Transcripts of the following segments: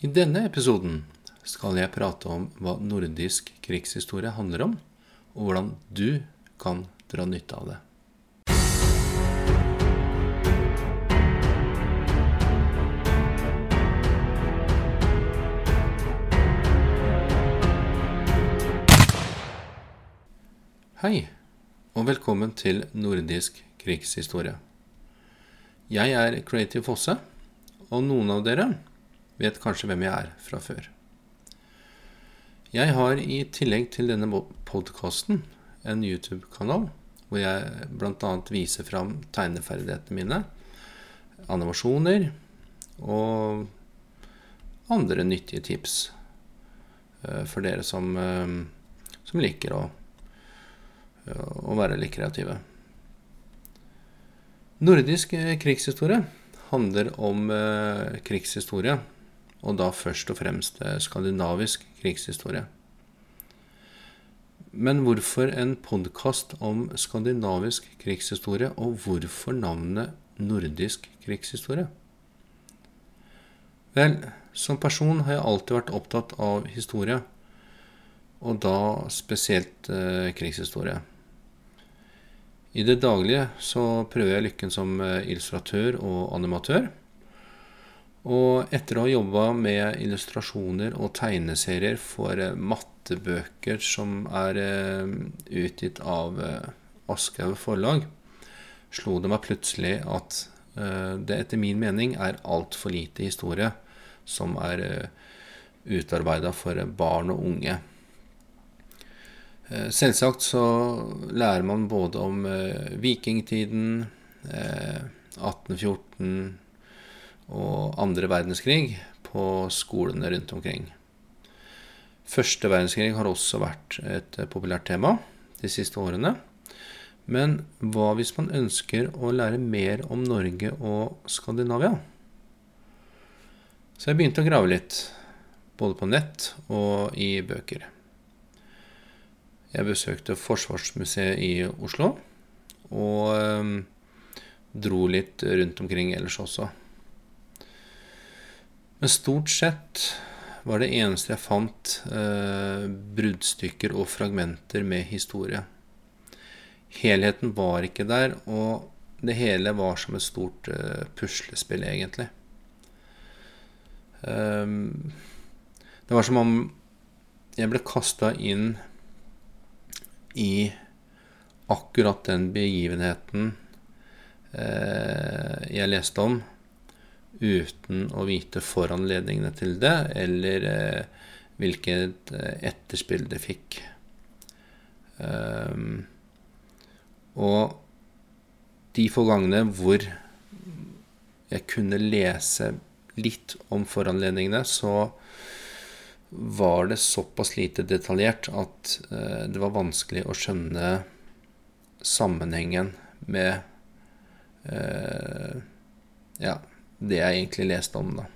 I denne episoden skal jeg prate om hva nordisk krigshistorie handler om, og hvordan du kan dra nytte av det. Hei, og velkommen til nordisk krigshistorie. Jeg er Creative Fosse, og noen av dere vet kanskje hvem jeg er fra før. Jeg har i tillegg til denne podkasten en YouTube-kanal hvor jeg bl.a. viser fram tegneferdighetene mine, animasjoner og andre nyttige tips eh, for dere som, eh, som liker å, å være litt kreative. Nordisk eh, krigshistorie handler om krigshistorie og da først og fremst eh, skandinavisk krigshistorie. Men hvorfor en podkast om skandinavisk krigshistorie, og hvorfor navnet nordisk krigshistorie? Vel, som person har jeg alltid vært opptatt av historie, og da spesielt eh, krigshistorie. I det daglige så prøver jeg lykken som eh, illustratør og animatør. Og etter å ha jobba med illustrasjoner og tegneserier for eh, mattebøker som er eh, utgitt av eh, Aschehoug forlag, slo det meg plutselig at det etter min mening er altfor lite historie som er utarbeida for barn og unge. Selvsagt så lærer man både om vikingtiden, 1814 og andre verdenskrig på skolene rundt omkring. Første verdenskrig har også vært et populært tema de siste årene. Men hva hvis man ønsker å lære mer om Norge og Skandinavia? Så jeg begynte å grave litt, både på nett og i bøker. Jeg besøkte Forsvarsmuseet i Oslo, og øh, dro litt rundt omkring ellers også. Men stort sett var det eneste jeg fant, eh, bruddstykker og fragmenter med historie. Helheten var ikke der, og det hele var som et stort eh, puslespill, egentlig. Um, det var som om jeg ble kasta inn i akkurat den begivenheten eh, jeg leste om uten å vite foranledningene til det, eller eh, hvilket eh, etterspill det fikk. Um, og de få gangene hvor jeg kunne lese litt om foranledningene, så var det såpass lite detaljert at uh, det var vanskelig å skjønne sammenhengen med uh, ja, det jeg egentlig leste om, da.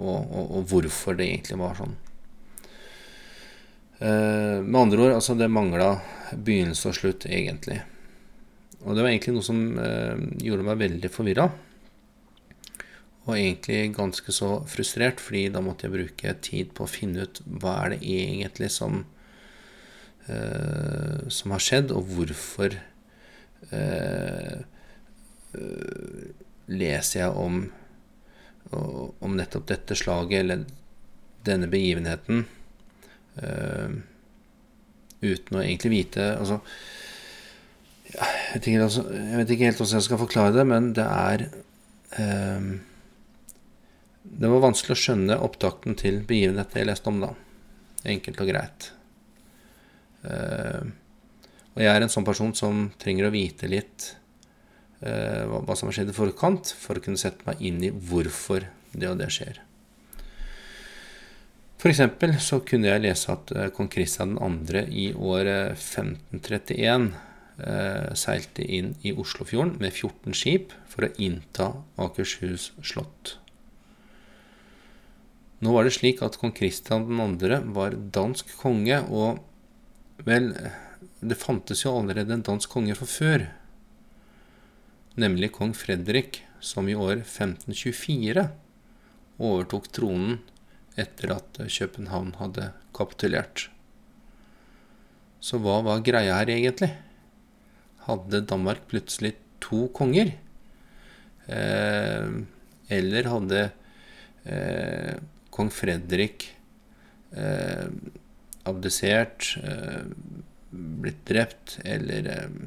Og, og, og hvorfor det egentlig var sånn. Eh, med andre ord, altså det mangla begynnelse og slutt, egentlig. Og det var egentlig noe som eh, gjorde meg veldig forvirra. Og egentlig ganske så frustrert, fordi da måtte jeg bruke tid på å finne ut hva er det egentlig som, eh, som har skjedd, og hvorfor eh, eh, leser jeg om om nettopp dette slaget eller denne begivenheten uh, uten å egentlig vite Altså jeg, altså, jeg, vet ikke, helt hvordan jeg skal forklare det, men det er uh, Det var vanskelig å skjønne opptakten til begivenheten jeg leste om, da. Enkelt og greit. Uh, og jeg er en sånn person som trenger å vite litt hva som har skjedd i forkant, for å kunne sette meg inn i hvorfor det og det skjer. F.eks. så kunne jeg lese at eh, kong Kristian 2. i år 1531 eh, seilte inn i Oslofjorden med 14 skip for å innta Akershus slott. Nå var det slik at kong Kristian 2. var dansk konge, og vel, det fantes jo allerede en dansk konge fra før nemlig kong Fredrik, som i år 1524 overtok tronen etter at København hadde kapitulert. Så hva var greia her egentlig? Hadde Danmark plutselig to konger? Eh, eller hadde eh, kong Fredrik eh, abdisert, eh, blitt drept eller eh,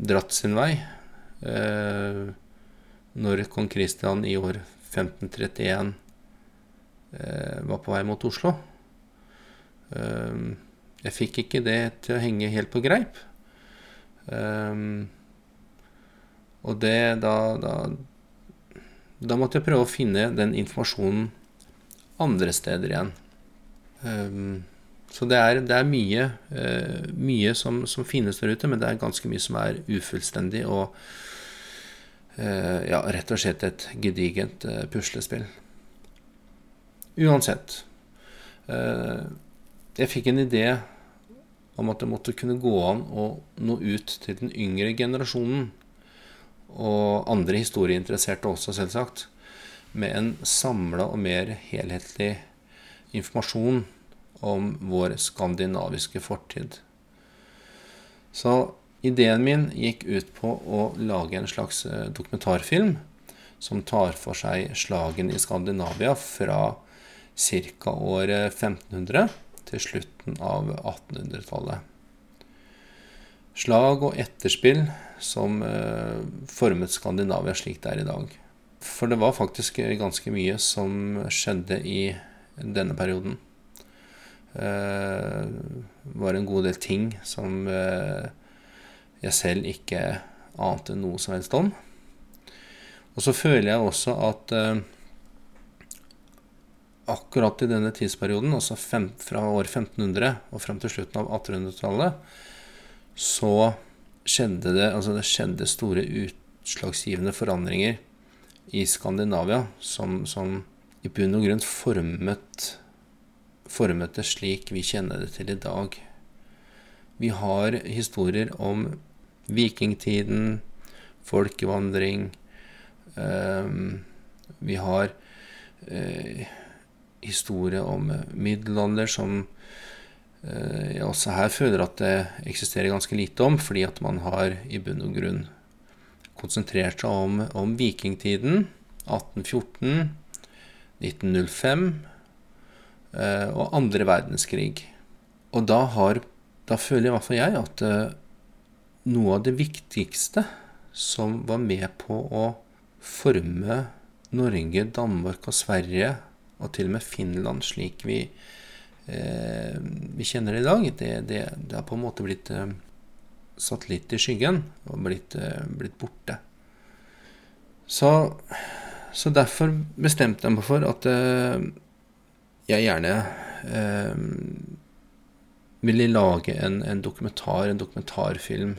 dratt sin vei? Eh, når kong Kristian i år 1531 eh, var på vei mot Oslo. Eh, jeg fikk ikke det til å henge helt på greip. Og det da, da, da måtte jeg prøve å finne den informasjonen andre steder igjen. Så det er, det er mye, mye som, som, finnes der ute, men det er ganske mye som er ufullstendig. og ja, rett og slett et gedigent eh, puslespill. Uansett. Eh, jeg fikk en idé om at det måtte kunne gå an å nå ut til den yngre generasjonen, og andre historieinteresserte også, selvsagt, med en samla og mer helhetlig informasjon om vår skandinaviske fortid. Så Ideen min gikk ut på å lage en slags eh, dokumentarfilm som tar for seg slagen i Skandinavia fra ca. året 1500 til slutten av 1800-tallet. Slag og etterspill som eh, formet Skandinavia slik det er i dag. For det var faktisk ganske mye som skjedde i denne perioden. Det eh, var en god del ting som jeg selv ikke ante noe som helst om. Og så føler jeg også at eh, akkurat i denne tidsperioden, altså fem, fra år 1500 og frem til slutten av 1800-tallet, så skjedde det, altså det skjedde store utslagsgivende forandringer i Skandinavia som, som i bunn og grunn formet, formet det slik vi kjenner det til i dag. Vi har historier om vikingtiden, folkevandring. Ehm, vi har eh, historie om middelalder som eh, jeg også her føler at det eksisterer ganske lite om, fordi at man har i bunn og grunn konsentrert seg om, om vikingtiden, 1814, 1905 eh, og andre verdenskrig. Og da har da føler i hvert fall jeg at noe av det viktigste som var med på å forme Norge, Danmark og Sverige, og til og med Finland slik vi, eh, vi kjenner det i dag, det, det, det, har på en måte blitt eh, satt litt i skyggen og blitt, eh, blitt borte. Så, så, derfor bestemte jeg meg for at eh, jeg gjerne eh, ville lage en, en dokumentar, en dokumentarfilm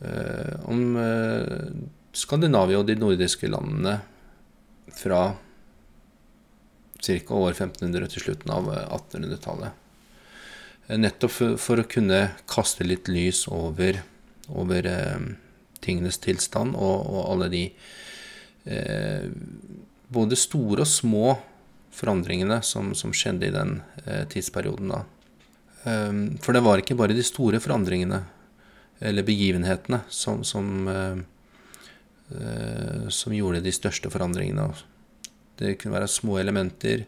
Eh, om eh, Skandinavia og de nordiske landene fra ca. år 1500 til slutten av 1800-tallet. Eh, nettopp for, for, å kunne kaste litt lys over, over eh, tingenes tilstand og, og alle de eh, både store og små forandringene som, som skjedde i den eh, tidsperioden. da. For det var ikke bare de store forandringene eller begivenhetene, som, som, eh, eh, som, gjorde de største forandringene. Det kunne være små elementer.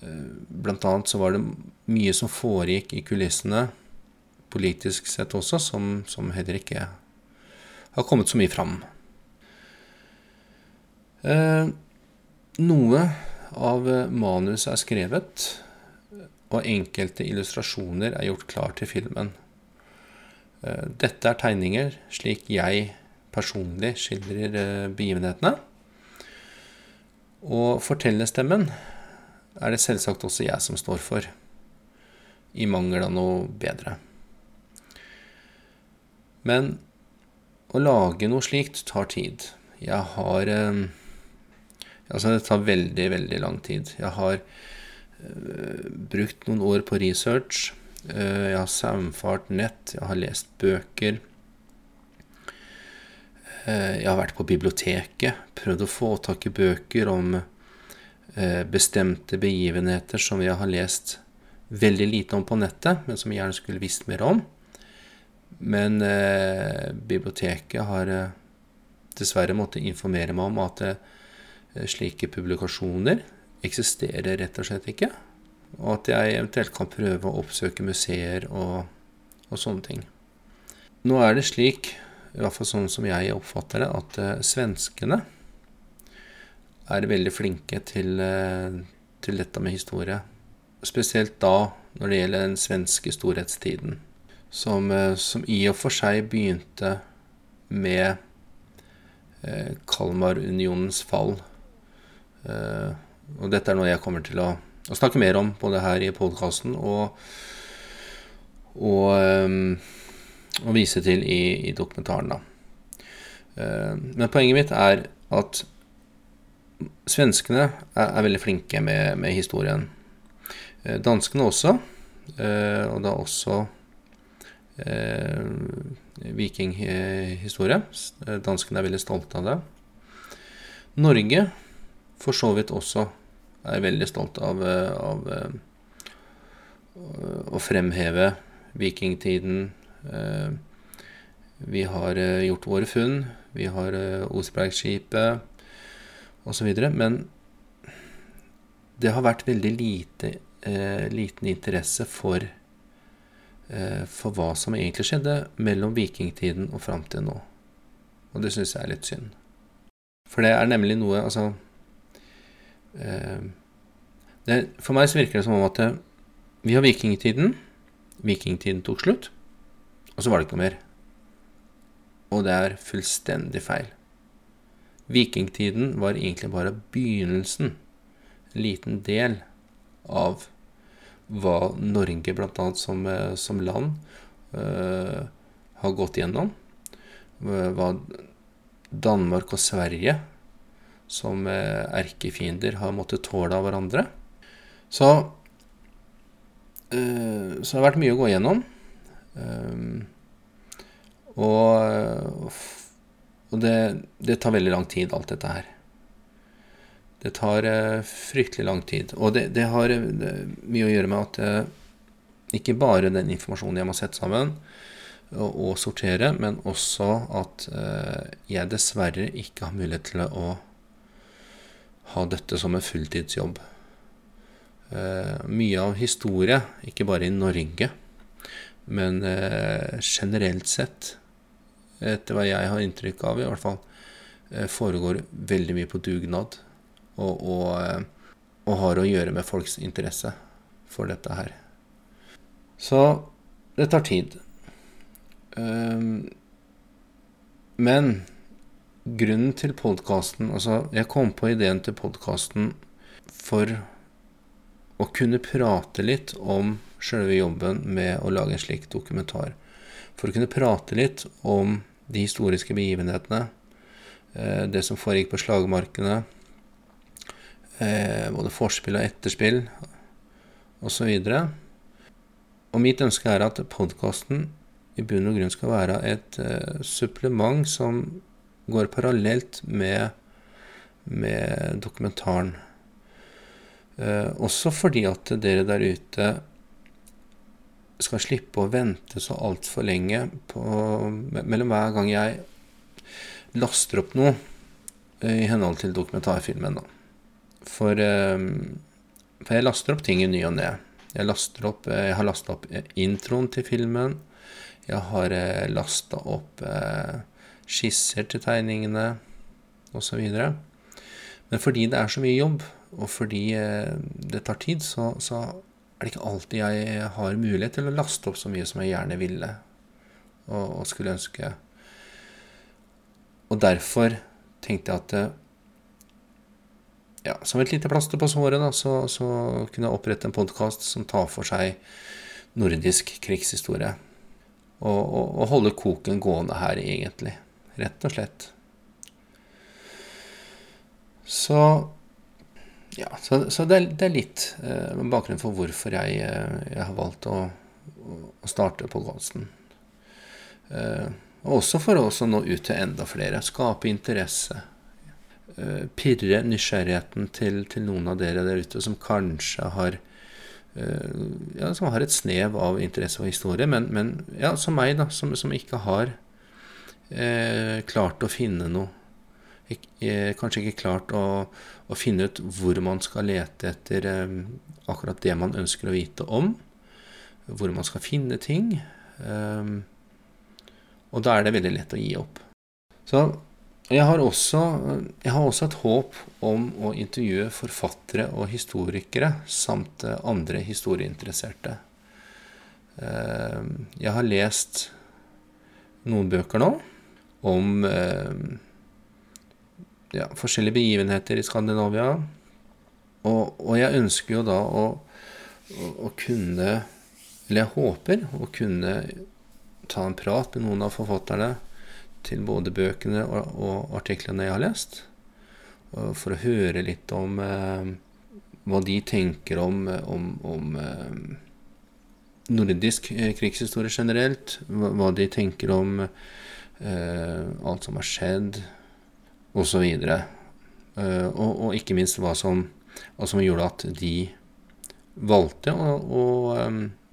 Eh, blant annet så var det mye som foregikk i kulissene, politisk sett også, som, som heller ikke har kommet så mye fram. Noe av manuset er skrevet, og enkelte illustrasjoner er gjort klar til filmen. Eh, dette er tegninger slik jeg personlig skildrer eh, begivenhetene. Og fortellerstemmen er det selvsagt også jeg som står for, i mangel av noe bedre. Men å lage noe slikt tar tid. Jeg har eh, Altså, det tar veldig, veldig lang tid. Jeg har brukt noen år på research. Eh, jeg har saumfart nett, jeg har lest bøker. Eh, jeg har vært på biblioteket, prøvd å få tak i bøker om eh, bestemte begivenheter som jeg har lest veldig lite om på nettet, men som jeg gjerne skulle visst mer om. Men eh, biblioteket har eh, dessverre måttet informere meg om at eh, slike publikasjoner eksisterer rett og slett ikke. Og at jeg eventuelt kan prøve å oppsøke museer og, og sånne ting. Nå er det slik, i hvert fall sånn som jeg oppfatter det, at uh, svenskene er veldig flinke til, uh, til, dette med historie. Spesielt da når det gjelder den svenske storhetstiden. Som, uh, som i og for seg begynte med Kalmarunionens fall. Og dette er noe jeg kommer til å, å snakke mer om både her i podkasten og, og um, å vise til i, i dokumentaren. Da. Uh, men poenget mitt er at svenskene er, er veldig flinke med, med, historien. Uh, danskene også, uh, og da også vikinghistorie. Danskene er veldig stolte av det. Norge for så vidt også er veldig stolt av, av å fremheve vikingtiden, Eh, vi har eh, gjort våre funn. Vi har eh, Osbergskipet osv. Men det har vært veldig lite, liten interesse for, for hva som egentlig skjedde mellom vikingtiden og fram til nå. Og det syns jeg er litt synd. For det er nemlig noe Altså det, For meg så virker det som om at vi har vikingtiden. Vikingtiden tok slutt. Og så var det ikke noe mer. Og det er fullstendig feil. Vikingtiden var egentlig bare begynnelsen, en liten del, av hva Norge bl.a. Som, eh, som land uh, har gått gjennom. Hva Danmark og Sverige som uh, erkefiender har måttet tåle av hverandre. Så, uh, så det har vært mye å gå gjennom. Um, og, og det, det, tar veldig lang tid, alt dette her. Det tar fryktelig lang tid. Og det, det har mye å gjøre med at ikke bare den informasjonen jeg må sette sammen og, sortere, men også at jeg dessverre ikke har mulighet til å ha dette som en fulltidsjobb. mye av historie, ikke bare i Norge, men eh, generelt sett, etter hva jeg har inntrykk av i hvert fall, eh, foregår veldig mye på dugnad. Og, og, eh, og, har å gjøre med folks interesse for dette her. Så det tar tid. Um, men grunnen til podkasten Altså, jeg kom på ideen til podkasten for å kunne prate litt om sjølve jobben med å lage en slik dokumentar. For å kunne prate litt om de historiske begivenhetene, eh, det som foregikk på slagmarkene, eh, både forspill og etterspill osv. Og, og mitt ønske er at podkasten i bunn og grunn skal være et uh, supplement som går parallelt med, med dokumentaren. Eh, også fordi at dere der ute skal slippe å vente så altfor lenge på, mellom hver gang jeg laster opp noe eh, i henhold til dokumentarfilmen. Da. For, eh, for jeg laster opp ting i ny og ne. Jeg, opp, eh, jeg har lasta opp introen til filmen. Jeg har lasta opp skisser til tegningene osv. Men fordi det er så mye jobb, og fordi det tar tid, så, så er det ikke alltid jeg har mulighet til å laste opp så mye som jeg gjerne ville og, og skulle ønske. Og derfor tenkte jeg at ja, som et lite plaster på såret, da, så, så kunne jeg opprette en podkast som tar for seg nordisk krigshistorie. Og, og, og holde koken gående her, egentlig. Rett og slett. Så ja, så, så det, er, det, er, litt eh, bakgrunnen for hvorfor jeg, eh, jeg har valgt å, å starte podkasten. Eh, og også for å nå ut til enda flere. Skape interesse. Eh, pirre nysgjerrigheten til, til, noen av dere der ute som kanskje har uh, ja, som har et snev av interesse for historie, men, men ja, som meg, da, som, som ikke har uh, klart å finne noe Ik Kanskje ikke klart å, å, finne ut hvor man skal lete etter akkurat det man ønsker å vite om. Hvor man skal finne ting. og da er det veldig lett å gi opp. Så jeg har, også, jeg har også et håp om å intervjue forfattere og historikere samt eh, andre historieinteresserte. Eh, jeg har lest noen bøker nå om eh, ja, forskjellige begivenheter i Skandinavia. Og, og, jeg ønsker jo da å, å, å kunne Eller jeg håper å kunne ta en prat med noen av forfatterne til både bøkene og, og artiklene jeg har lest. For å høre litt om eh, hva de tenker om, om, om eh, nordisk eh, krigshistorie generelt. Hva, hva, de tenker om eh, alt som har skjedd, osv. Eh, og, og ikke minst hva som, hva som gjorde at de valgte å, å,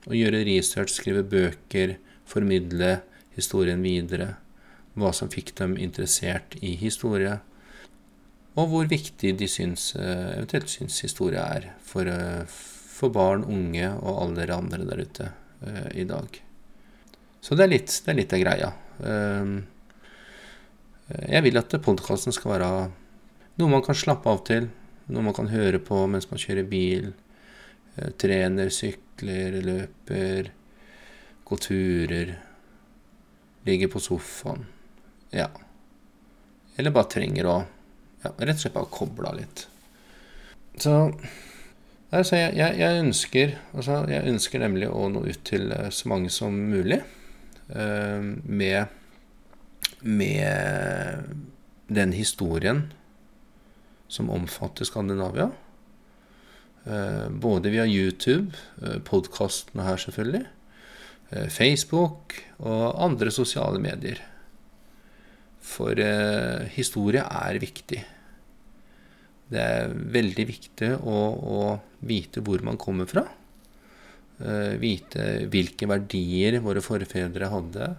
å gjøre research, skrive bøker, formidle historien videre hva som fikk dem interessert i historie, og hvor viktig de syns, eh, eventuelt syns historie er for, eh, for, barn, unge og alle andre der ute uh, i dag. Så det er litt, det er litt av greia. Uh, jeg vil at podkasten skal være noe man kan slappe av til, noe man kan høre på mens man kjører bil, uh, trener, sykler, løper, går turer, ligger på sofaen. Ja. Eller bare trenger å ja, rett og slett bare koble av litt. Så altså, jeg, jeg, jeg, ønsker altså, jeg ønsker nemlig å nå ut til eh, så mange som mulig med, med den historien som omfatter Skandinavia. Uh, både via YouTube, uh, podkastene her selvfølgelig, Facebook og andre sosiale medier. For eh, historie er viktig. Det er veldig viktig å, å vite hvor man kommer fra. Eh, vite hvilke verdier våre forfedre hadde,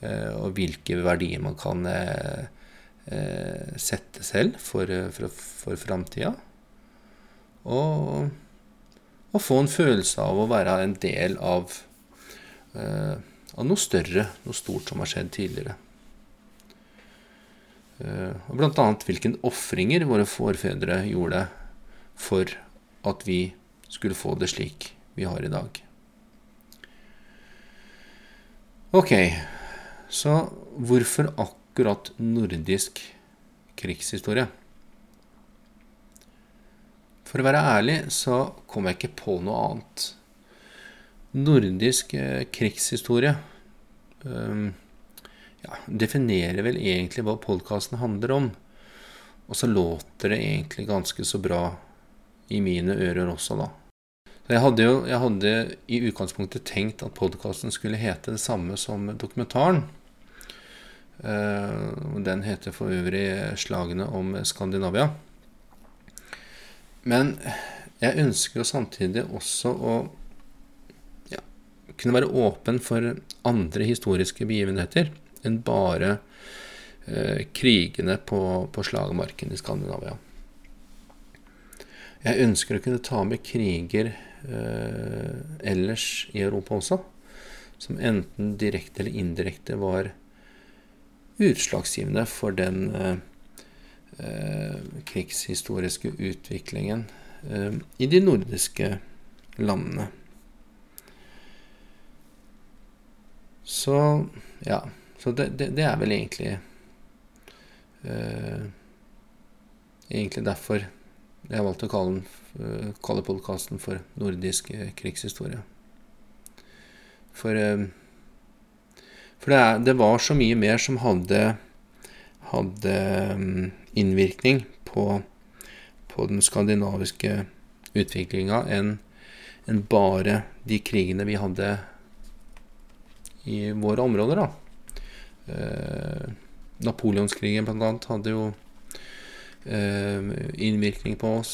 eh, og hvilke verdier man kan eh, sette selv for, for, for framtida. Og, og, få en følelse av å være en del av, av noe større, noe stort som har skjedd tidligere. Og bl.a. hvilke ofringer våre forfedre gjorde for at vi skulle få det slik vi har i dag. Ok, så hvorfor akkurat nordisk krigshistorie? For å være ærlig så kom jeg ikke på noe annet. Nordisk eh, krigshistorie um, ja, definerer vel egentlig hva podkasten handler om. Og så låter det egentlig ganske så bra i mine ører også, da. Jeg hadde jo jeg hadde i utgangspunktet tenkt at podkasten skulle hete det samme som dokumentaren. Uh, den heter for øvrig 'Slagene om Skandinavia'. Men jeg ønsker jo samtidig også å ja, kunne være åpen for andre historiske begivenheter enn bare eh, krigene på, på slagmarken i Skandinavia. Jeg ønsker å kunne ta med kriger eh, ellers i Europa også, som enten direkte eller indirekte var utslagsgivende for den eh, eh krigshistoriske utviklingen eh, i de nordiske landene. Så ja så det, det, det, er vel egentlig eh, Egentlig derfor jeg valgte å kalle, uh, kalle podkasten for nordisk uh, krigshistorie. For, for det, er, det, var så mye mer som hadde, hadde um, innvirkning på, på, den skandinaviske utviklinga enn en bare de krigene vi hadde i våre områder. da. Eh, Napoleonskrigen bl.a. hadde jo innvirkning på oss,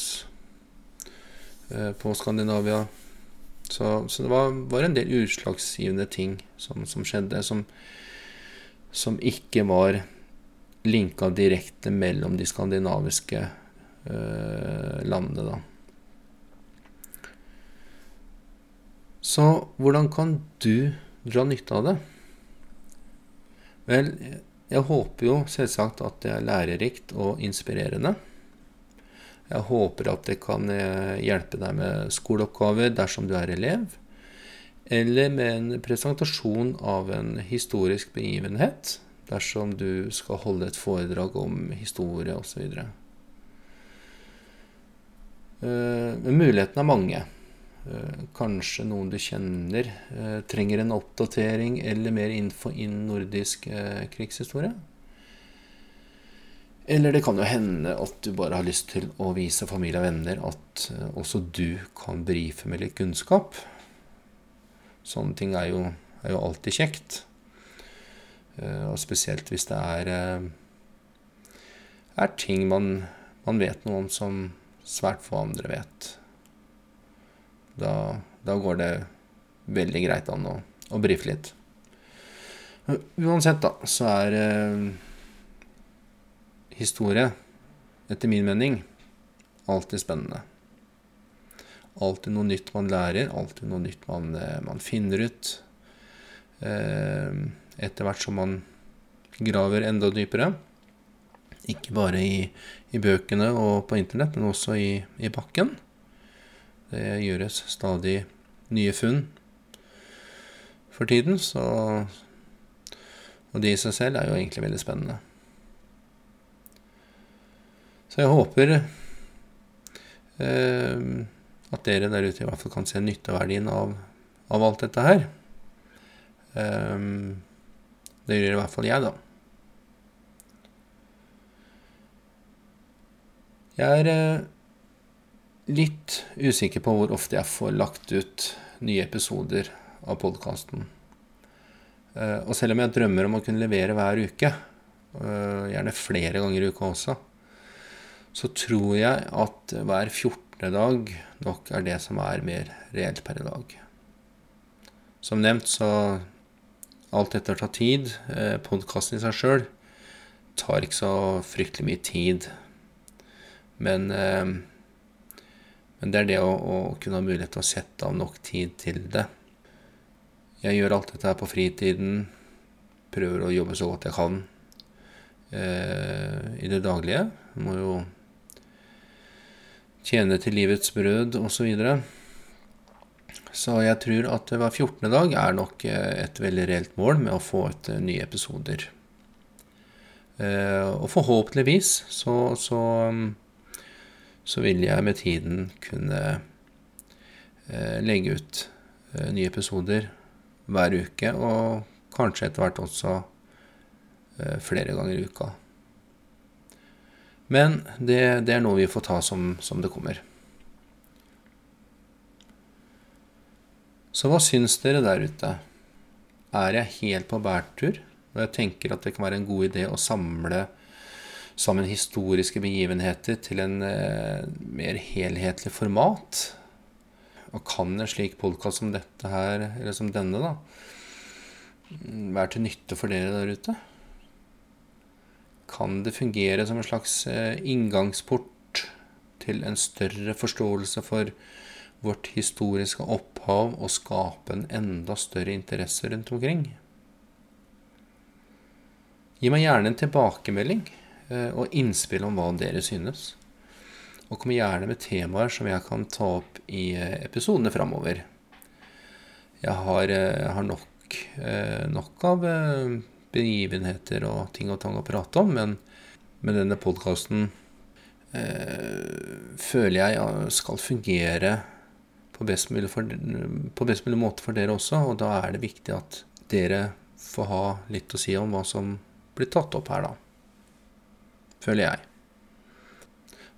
på Skandinavia. Så, så det var, var, en del utslagsgivende ting som, som skjedde, som, som, ikke var linka direkte mellom de skandinaviske øh, landene, da. Så hvordan kan du dra nytte av det? Vel, jeg håper jo selvsagt at det er lærerikt og inspirerende. Jeg håper at det kan eh, hjelpe deg med skoleoppgaver dersom du er elev, eller med en presentasjon av en historisk begivenhet dersom du skal holde et foredrag om historie osv. Eh, men mulighetene er mange. Eh, kanskje noen du kjenner trenger en oppdatering eller mer info innen nordisk krigshistorie. Eller det kan jo hende at du bare har lyst til å vise familie og venner at eh, også du kan brife med litt kunnskap. Sånne ting er jo, er jo alltid kjekt. Eh, og spesielt hvis det er, eh, er ting man, man, vet noe om som svært få andre vet. Da, da går det veldig greit an å, å brife litt. Uansett, da, så er historie, etter min mening, alltid spennende. Alltid noe nytt man lærer, alltid noe nytt man, eh, man finner ut. Eh, etter hvert som man graver enda dypere. Ikke bare i, i bøkene og på internett, men også i, i bakken. Det gjøres stadig nye funn for tiden, så Og det i seg selv er jo egentlig veldig spennende. Så jeg håper eh, at dere der ute i hvert fall kan se nytteverdien av, av alt dette her. Eh, det gjør i hvert fall jeg, da. Jeg er eh, litt usikker på hvor ofte jeg får lagt ut nye episoder av podkasten. Eh, og selv om jeg drømmer om å kunne levere hver uke, eh, gjerne flere ganger i uka også, så tror jeg at hver 14. dag nok er det som er mer reelt per i dag. Som nevnt, så alt dette tar tid. Eh, Podkasten i seg sjøl tar ikke så fryktelig mye tid. Men, eh, men det er det å, å, kunne ha mulighet til å sette av nok tid til det. Jeg gjør alt dette her på fritiden. Prøver å jobbe så godt jeg kan eh, i det daglige. Må jo tjene til livets brød osv. Så, så jeg tror at hver 14. dag er nok eh, et veldig reelt mål med å få ut eh, nye episoder. Eh, og forhåpentligvis så, så, så vil jeg med tiden kunne legge ut nye episoder hver uke, og kanskje etter hvert også flere ganger i uka. Men det, det, er noe vi får ta som, som, det kommer. Så hva syns dere der ute? Er jeg helt på bærtur når jeg tenker at det kan være en god idé å samle sammen historiske begivenheter til en eh, mer helhetlig format? Og kan en slik podkast som dette her, eller som denne, da, være til nytte for dere der ute? Kan det fungere som en slags eh, inngangsport til en større forståelse for vårt historiske opphav og skape en enda større interesse rundt omkring. Gi meg gjerne en tilbakemelding eh, og innspill om hva dere synes. Og kom gjerne med temaer som jeg kan ta opp i eh, episodene framover. Jeg har, har nok, nok av begivenheter og ting og tang å prate om, men med denne podkasten eh, føler jeg skal fungere på best, for, på best, mulig måte for dere også, og da er det viktig at dere får ha litt å si om hva som blir tatt opp her, da. Føler jeg.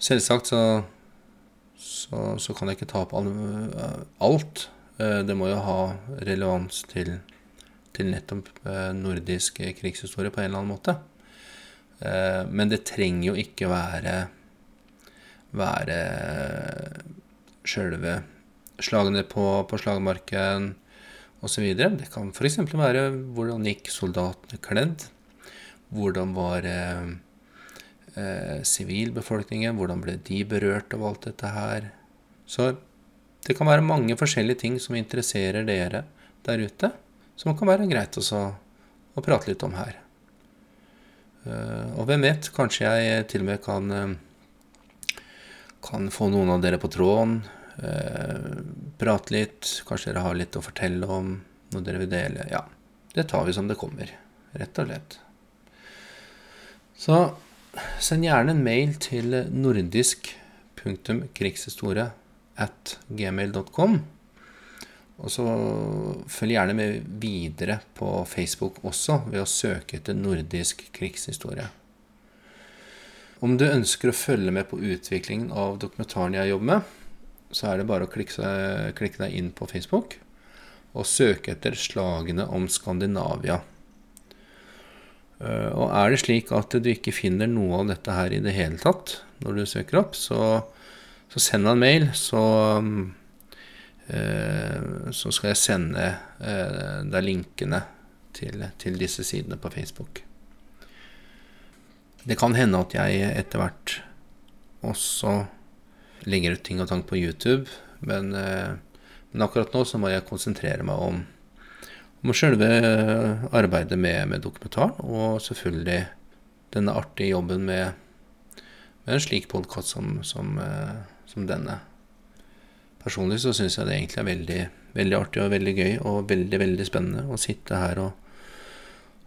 Selvsagt så, så, så kan jeg ikke ta opp alt. Eh, det må jo ha relevans til til nettopp eh, nordisk krigshistorie på en eller annen måte. Eh, men det trenger jo ikke være være sjølve slagene på, på slagmarken osv. Det kan f.eks. være hvordan gikk soldatene kledd? Hvordan var sivilbefolkningen? Eh, hvordan ble de berørt av alt dette her? Så det kan være mange forskjellige ting som interesserer dere der ute, som kan være greit også å prate litt om her. Eh, og hvem vet, kanskje jeg til og med kan, eh, kan få noen av dere på tråden. Eh, prate litt. Kanskje dere har litt å fortelle om noe dere vil dele. Ja, det tar vi som det kommer, rett og slett. Så send gjerne en mail til nordisk.krigshistorie at gmail.com. Og så følg gjerne med videre på Facebook også ved å søke etter nordisk krigshistorie. Om du ønsker å følge med på utviklingen av dokumentaren jeg jobber med, så er det bare å klikke, klikke deg inn på Facebook og søke etter 'Slagene om Skandinavia'. Eh, og er det slik at du ikke finner noe av dette her i det hele tatt når du søker opp, så, så send meg en mail, så så skal jeg sende eh, deg linkene til, til, disse sidene på Facebook. Det kan hende at jeg etter hvert også legger ut ting og tang på YouTube, men, eh, men, akkurat nå så må jeg konsentrere meg om, om selve arbeidet med, med dokumentaren, og selvfølgelig denne artige jobben med, med en slik podkast som, som, som denne. Personlig så syns jeg det egentlig er veldig, veldig artig og veldig gøy og veldig, veldig spennende å sitte her og,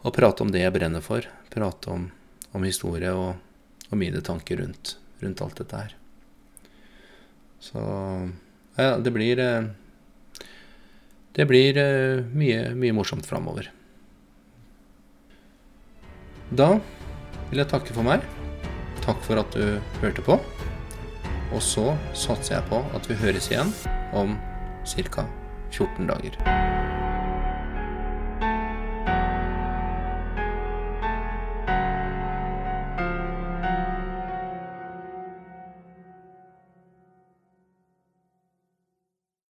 og prate om det jeg brenner for. Prate om, om historie og, og, mine tanker rundt, rundt, alt dette her. Så ja, det blir eh, Det blir eh, mye, mye morsomt framover. Da vil jeg takke for meg. Takk for at du hørte på. Og så satser jeg på at vi høres igjen om ca. 14 dager.